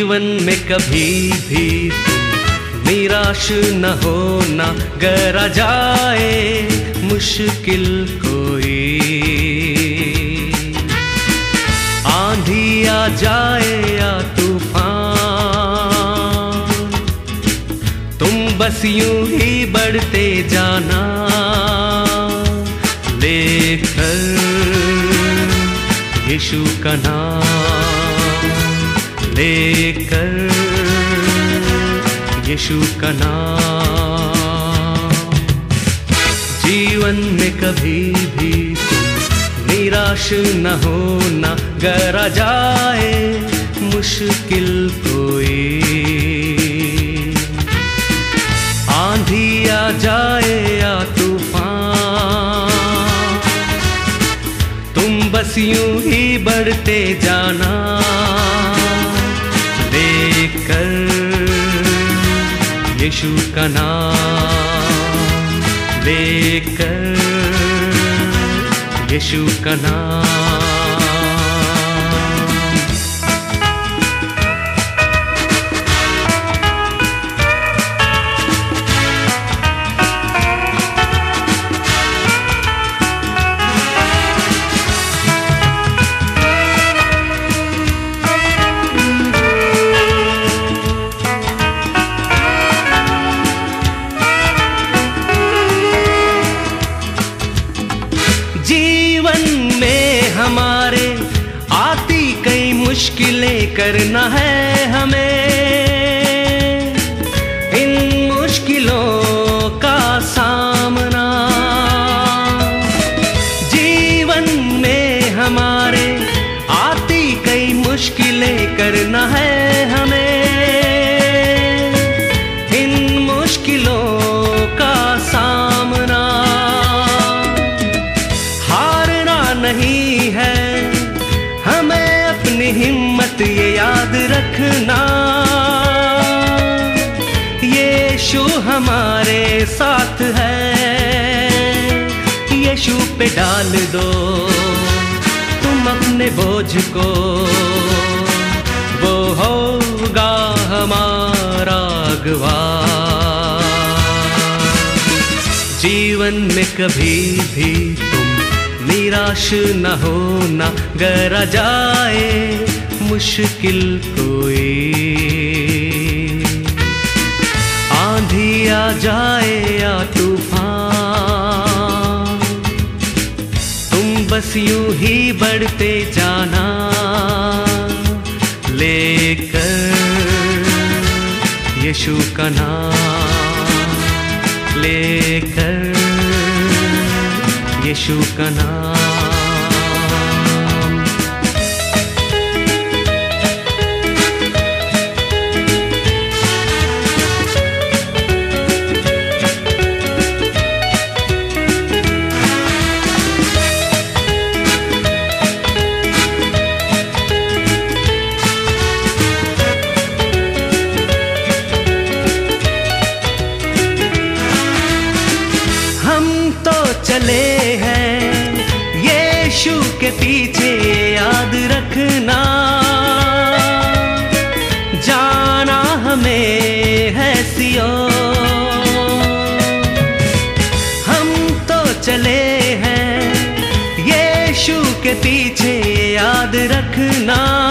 जीवन में कभी भी निराश न होना गरा जाए मुश्किल कोई। आंधी आ जाए या तूफ़ान। तुम बस यूँ ही बढ़ते जाना लेकर यीशु का नाम। लेकर यीशु का नाम। जीवन में कभी भी निराश न होना गरा जाए मुश्किल कोई। आंधी आ जाए या तूफ़ान। तुम बस यूँ ही बढ़ते जाना। यीशु का नाम लेकर यीशु का नाम मुश्किल कोई। आंधी आ जाए या तूफ़ान, तुम बस यूँ ही बढ़ते जाना, लेकर यीशु का नाम, लेकर यीशु का नाम। nada.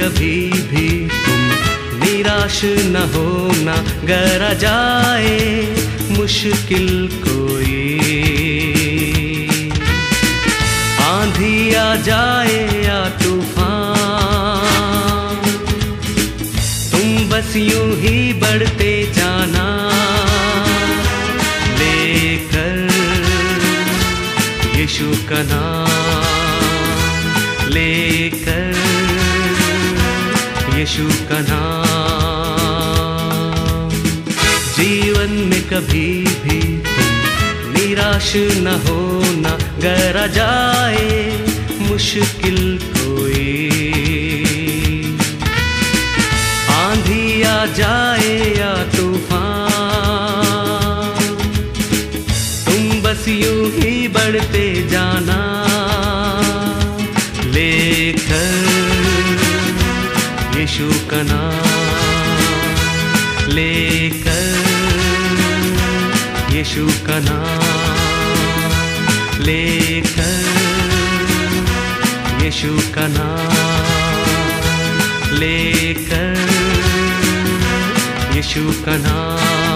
कभी भी तुम निराश न होना गरा जाए मुश्किल कोई। आंधी आ जाए या तूफ़ान, तुम बस यूँ ही बढ़ते जाना। लेकर यीशु का नाम, लेकर यीशु का नाम। जीवन में कभी भी निराश न होना गरा जाए मुश्किल कोई। आंधी आ जाए या तूफ़ान, तुम बस यूँ ही बढ़ते जाना। नाम लेकर यीशु का नाम लेकर यीशु का नाम लेकर यीशु का नाम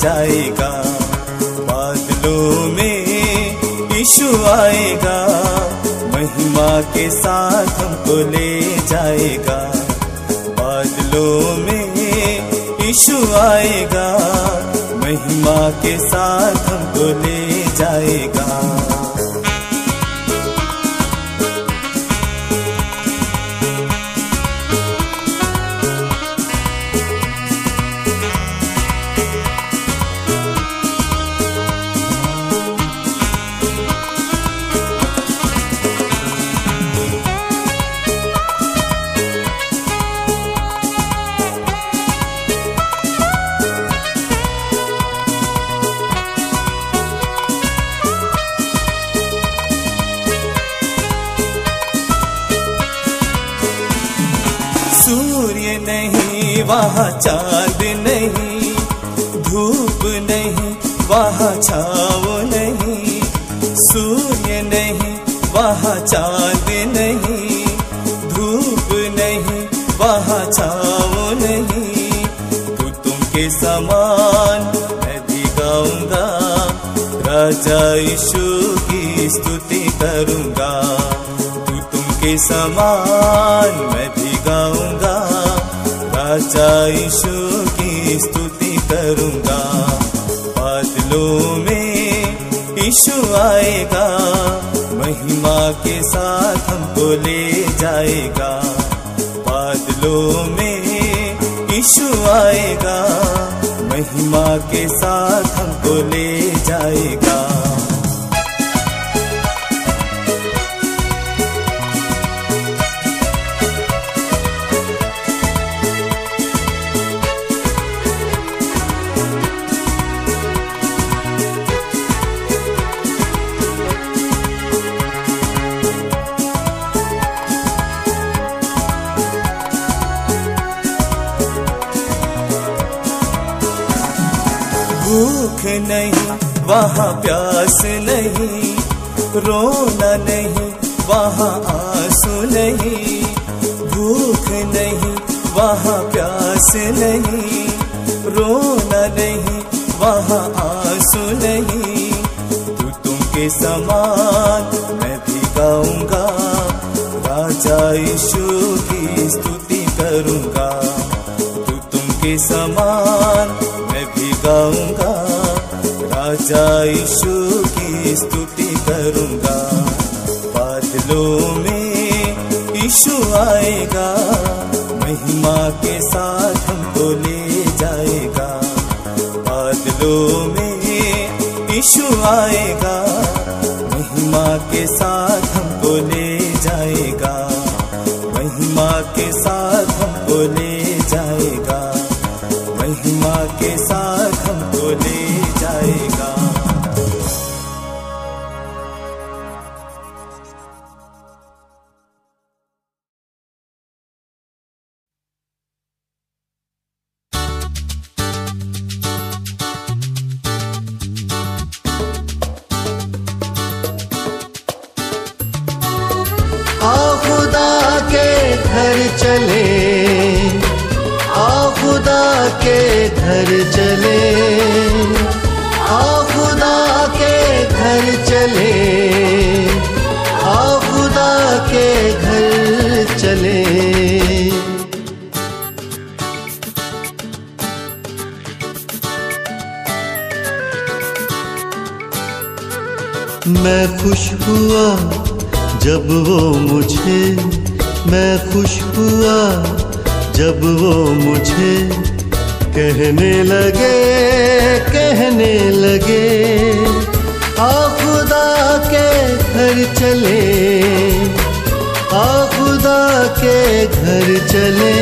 जाएगा। बादलों में यीशु आएगा। महिमा के साथ हमको ले जाएगा। बादलों में यीशु आएगा। महिमा के साथ हमको ले जाएगा। वहाँ चाँद नहीं, धूप नहीं, वहाँ छाव नहीं, सूर्य नहीं, वहाँ चाँद नहीं, धूप नहीं, वहाँ छाव नहीं। तू तुम के समान मैं भी गाऊँगा, राजा यीशु की स्तुति करूँगा। तू तुम के समान मैं भी राजा यीशु की स्तुति करूँगा। बादलों में यीशु आएगा। महिमा के साथ हमको ले जाएगा। बादलों में यीशु आएगा। महिमा के साथ हमको ले जाएगा। वहाँ प्यास नहीं रोना नहीं वहाँ आँसू नहीं भूख नहीं वहाँ प्यास नहीं। स्तुति करूँगा। बादलों में यीशु आएगा। महिमा के साथ कहने लगे कहने लगे, आ खुदा के घर चले, आ खुदा के घर चले,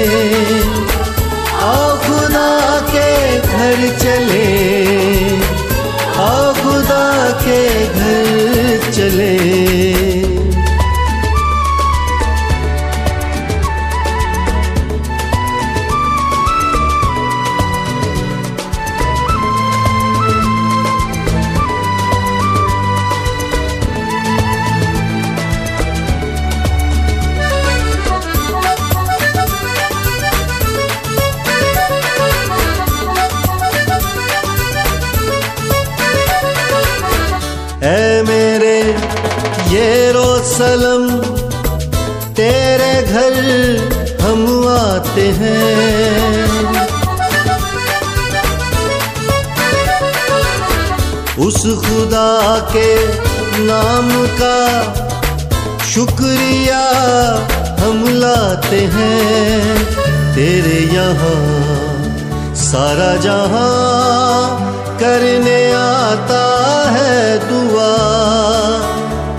आ खुदा के घर चले, आ खुदा के घर चले। आते हैं। उस खुदा के नाम का शुक्रिया हम लाते हैं। तेरे यहाँ सारा जहाँ करने आता है दुआ।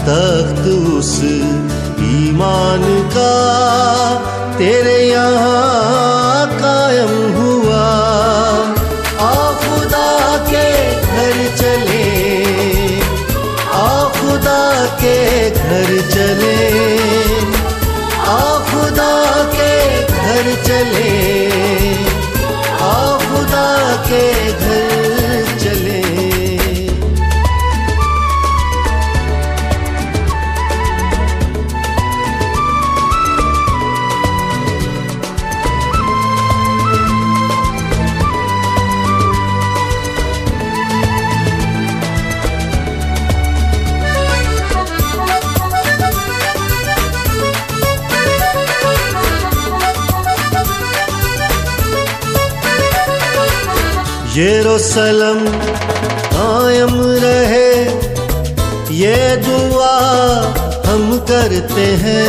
तख्त उस ईमान का तेरे यहाँ कायम हुआ। आ खुदा के घर चले आ खुदा के घर चले। यरूशलेम कायम रहे, ये दुआ हम करते हैं।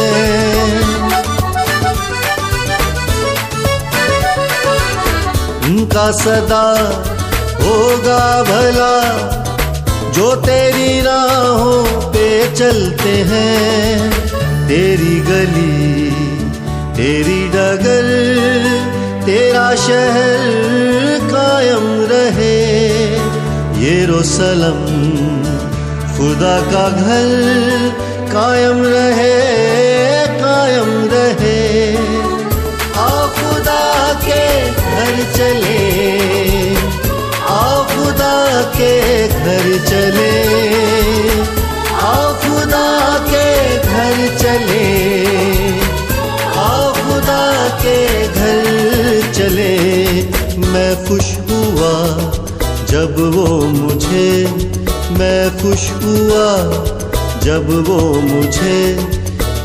उनका सदा होगा भला, जो तेरी राहों पे चलते हैं। तेरी गली, तेरी डगर तेरा शहर कायम रहे। ये रोसलम खुदा का घर कायम रहे कायम रहे। आ खुदा के घर चले आ खुदा के घर चले। आ खुदा के घर चले आ खुदा के मैं खुश हुआ जब वो मुझे, मैं खुश हुआ जब वो मुझे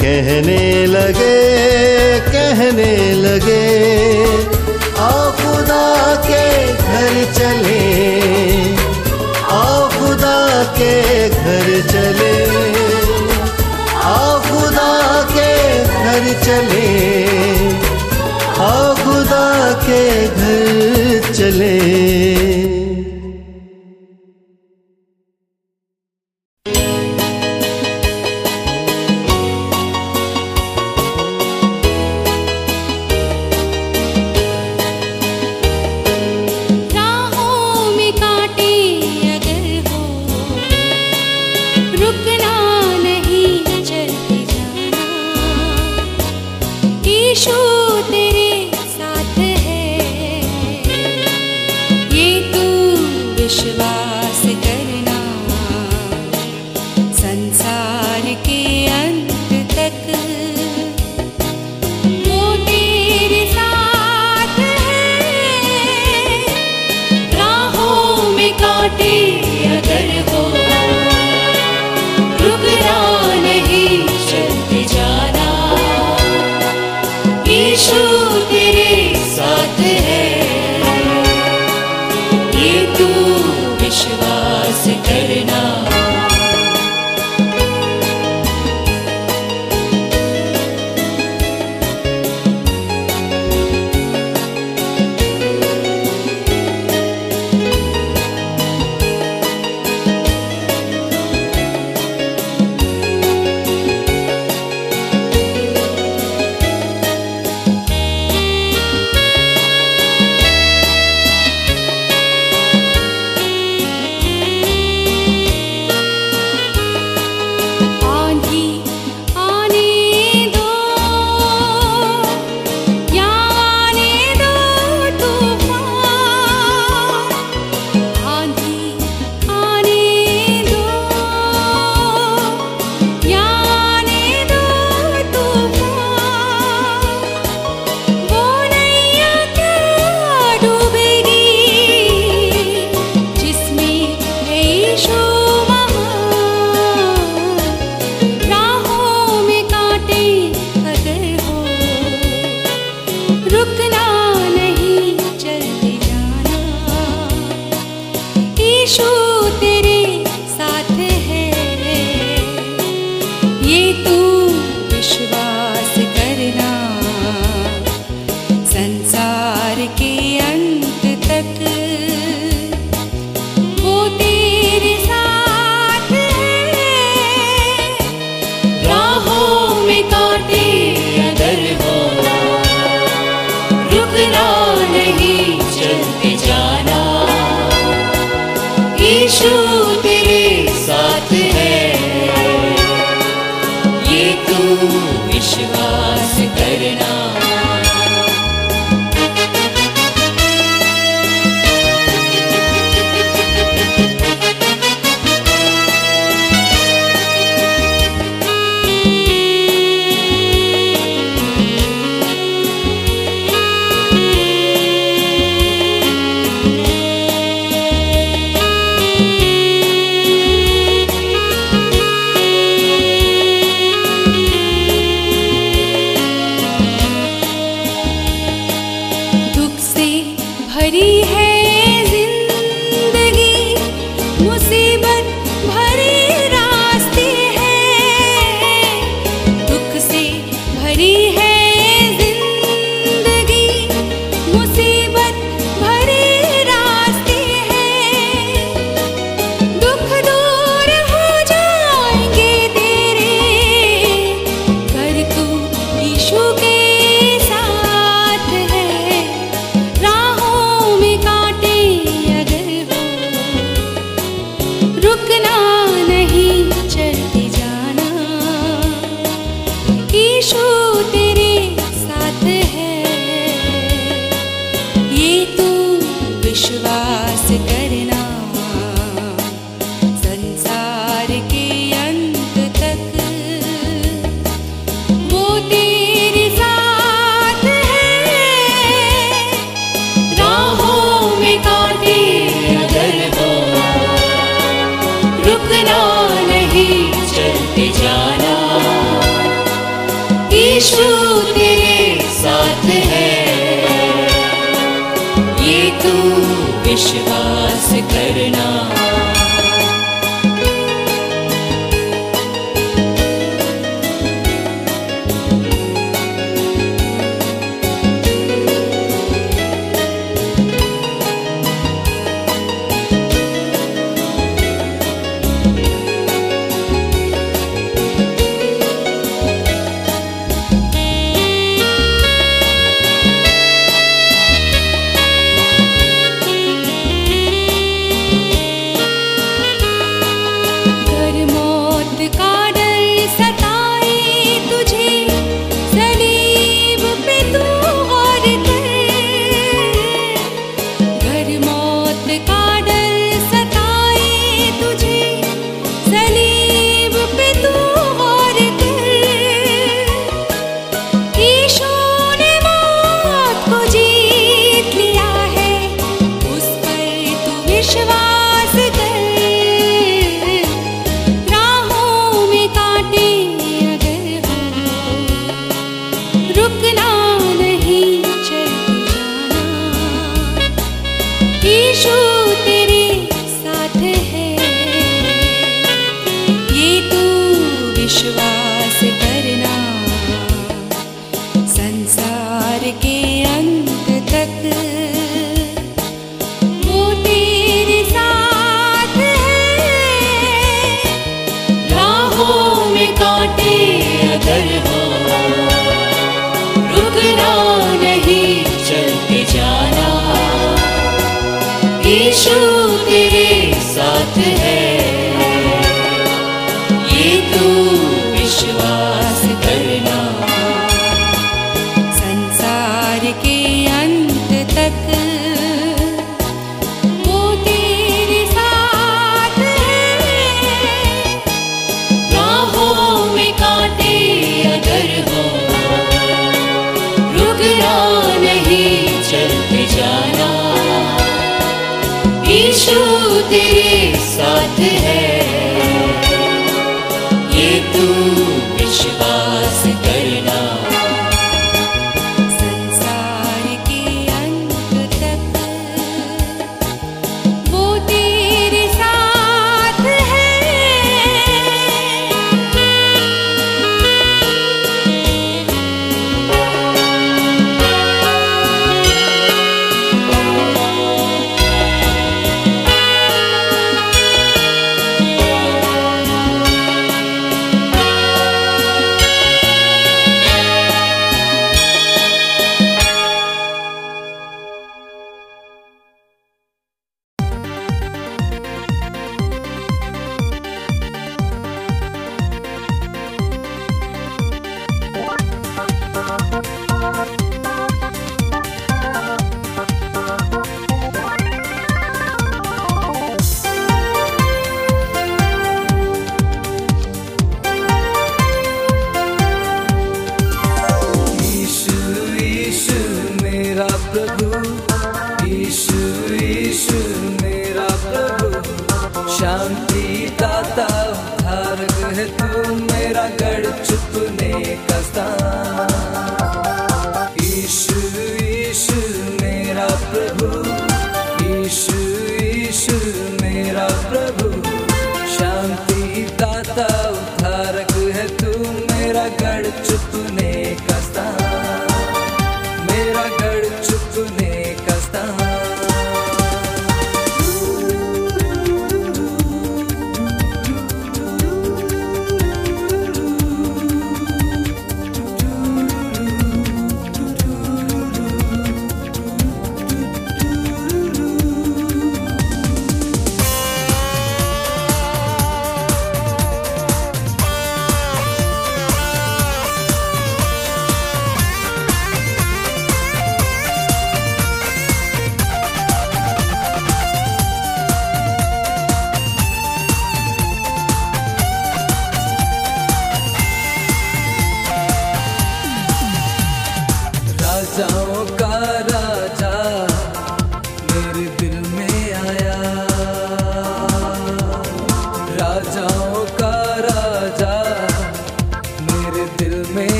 कहने लगे कहने लगे, आ खुदा के घर चले, आ खुदा के घर चले, आ खुदा के घर चले, आ खुदा के घर चले। यीशु तेरे साथ है। ये तू विश्वास करना। यीशु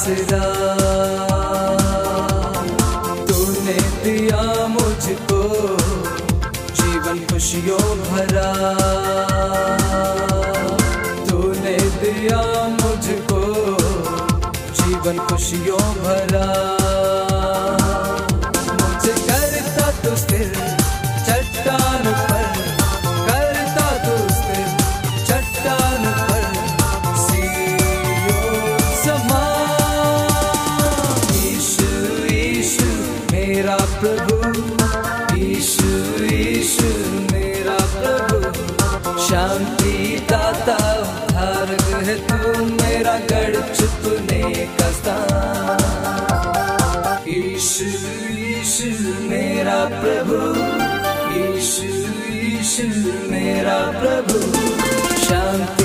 फासला तूने दिया मुझको जीवन खुशियों भरा। तूने दिया मुझको जीवन खुशियों भरा। मुझे करता तो फिर प्रभु शान्ति।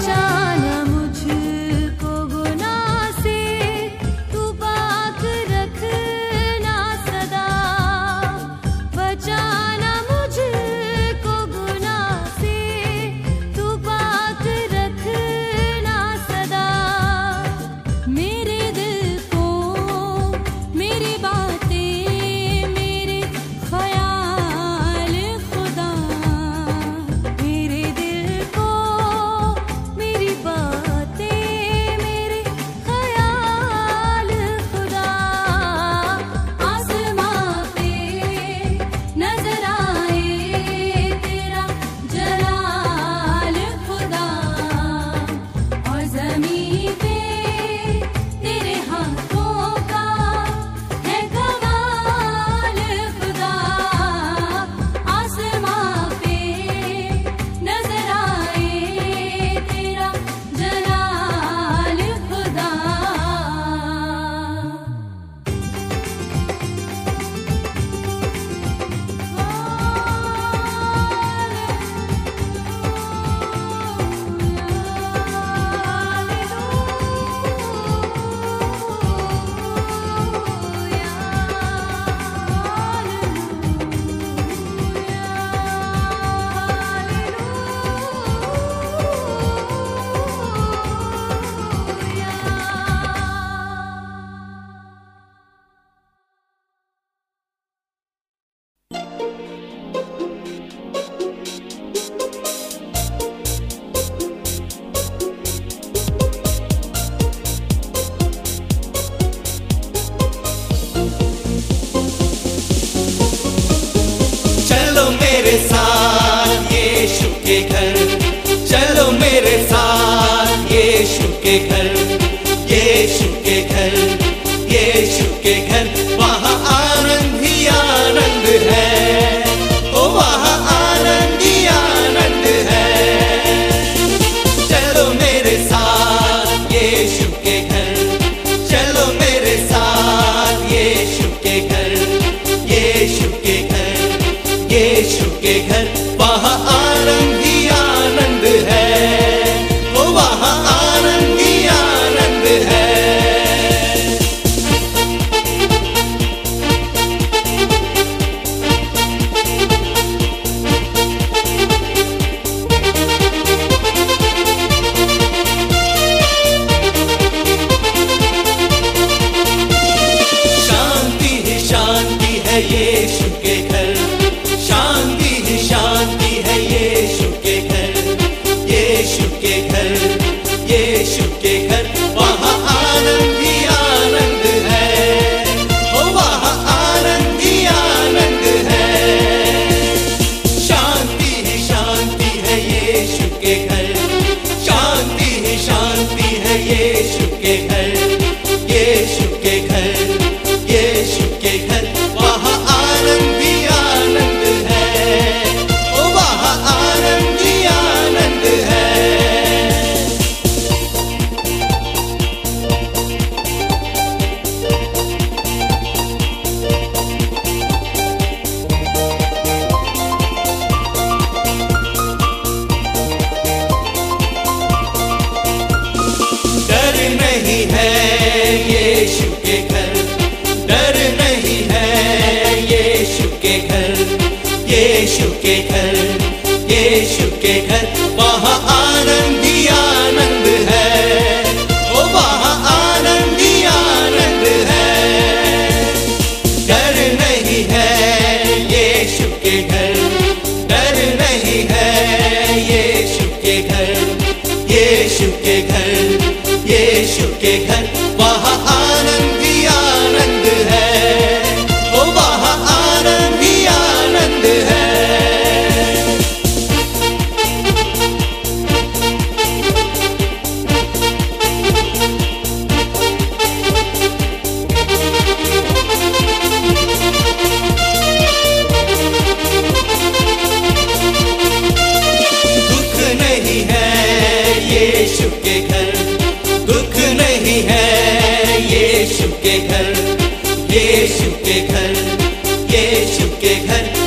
Ciao. के घर यीशु चुपके छिपके घर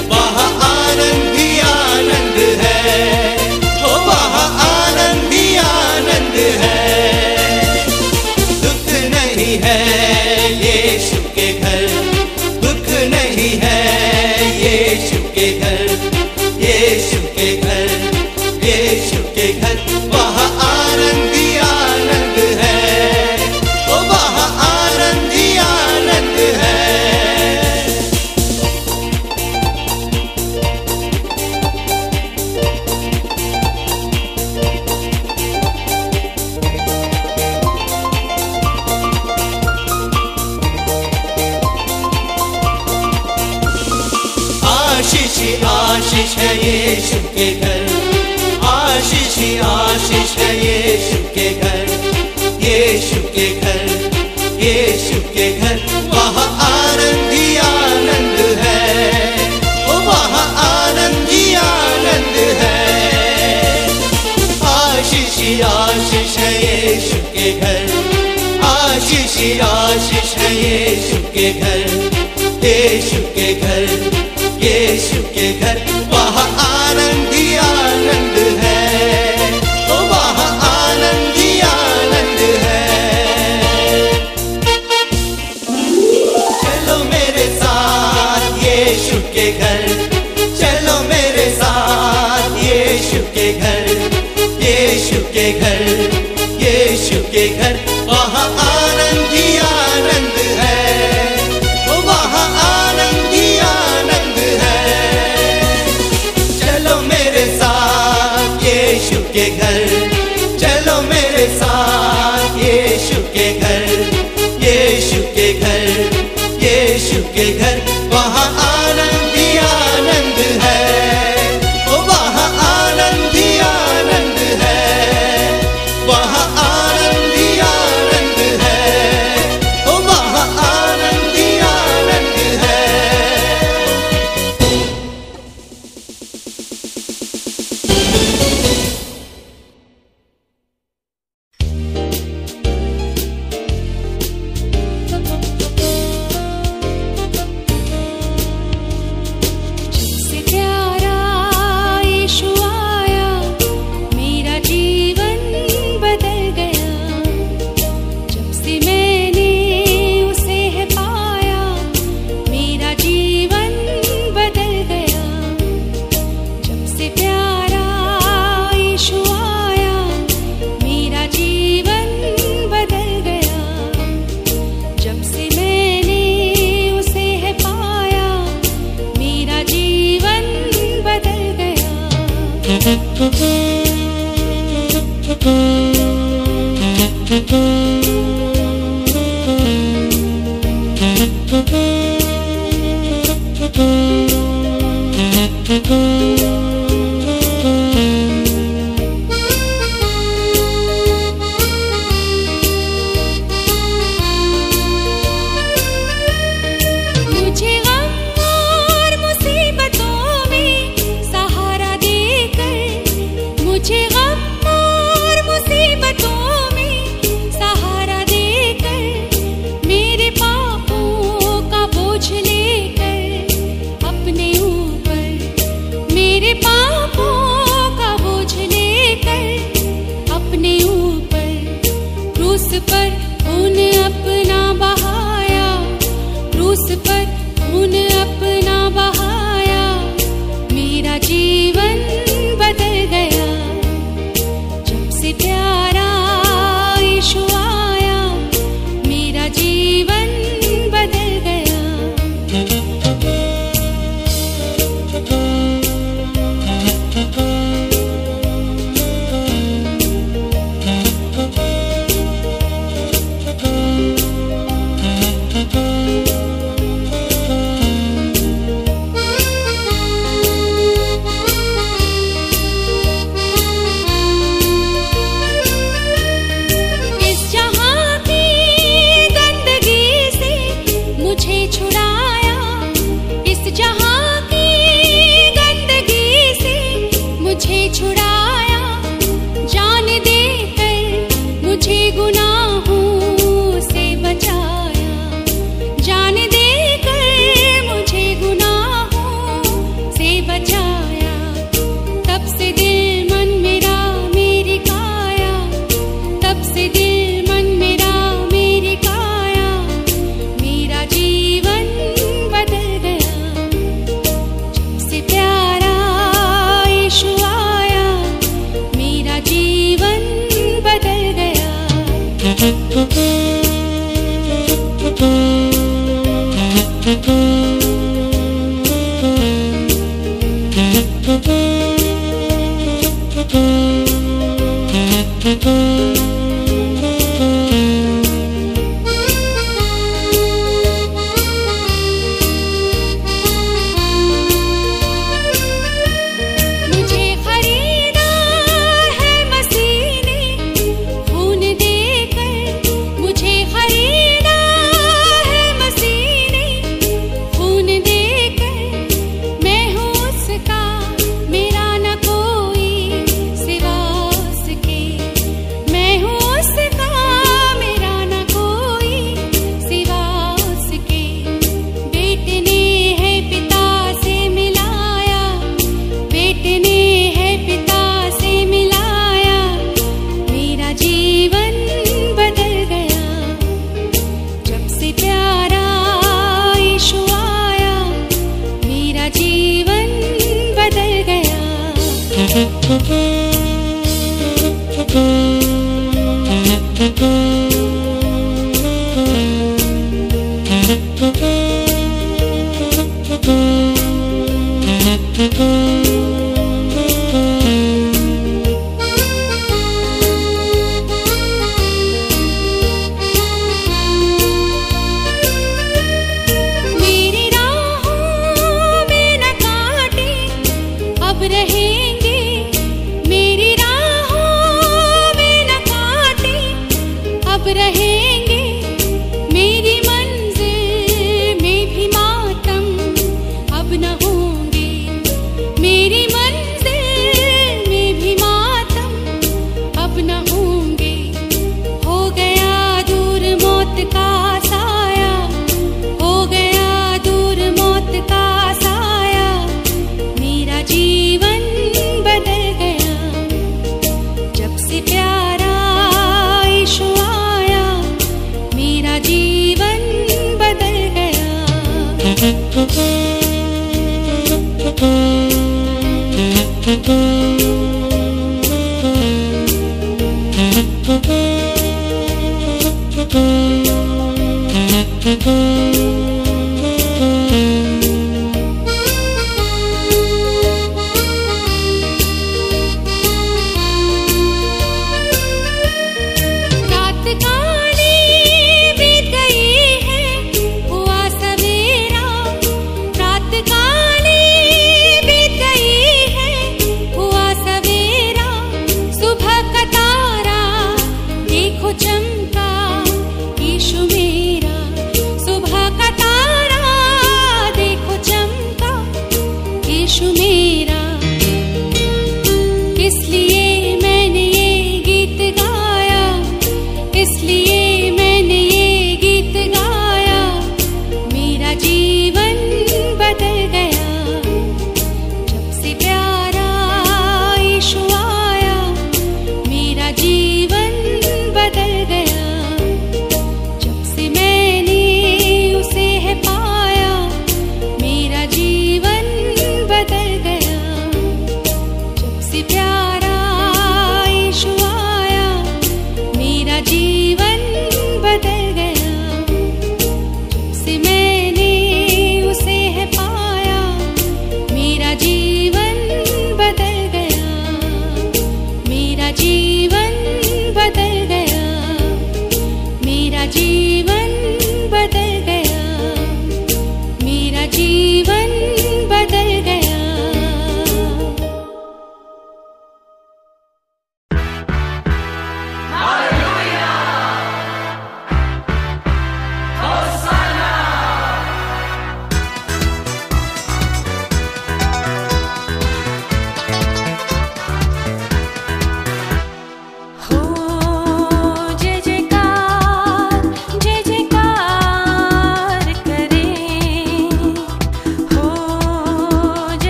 के घर, वहाँ आनंद ही आनंद है। वहाँ आनंद ही आनंद है। चलो मेरे साथ यीशु के घर। चलो मेरे साथ यीशु के घर। यीशु के घर, यीशु के घर, वहाँ Música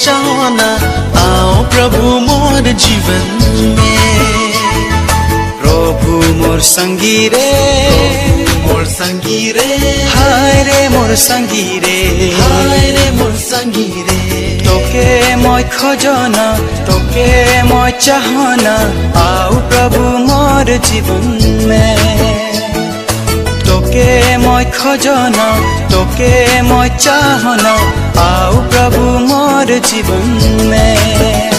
মই চাও না आओ प्रभु मोर जीवन में প্রভু মোর সঙ্গী রে मोर संगी रे হায় রে মোর সঙ্গী রে हाय रे मोर संगी रे তোকে মই খোঁজনা তোকে মই চাহনা আও প্রভু মোর জীবন মে তোকে মই খোঁজনা তোকে মই চাহনা আও প্রভু মোর Chỉ.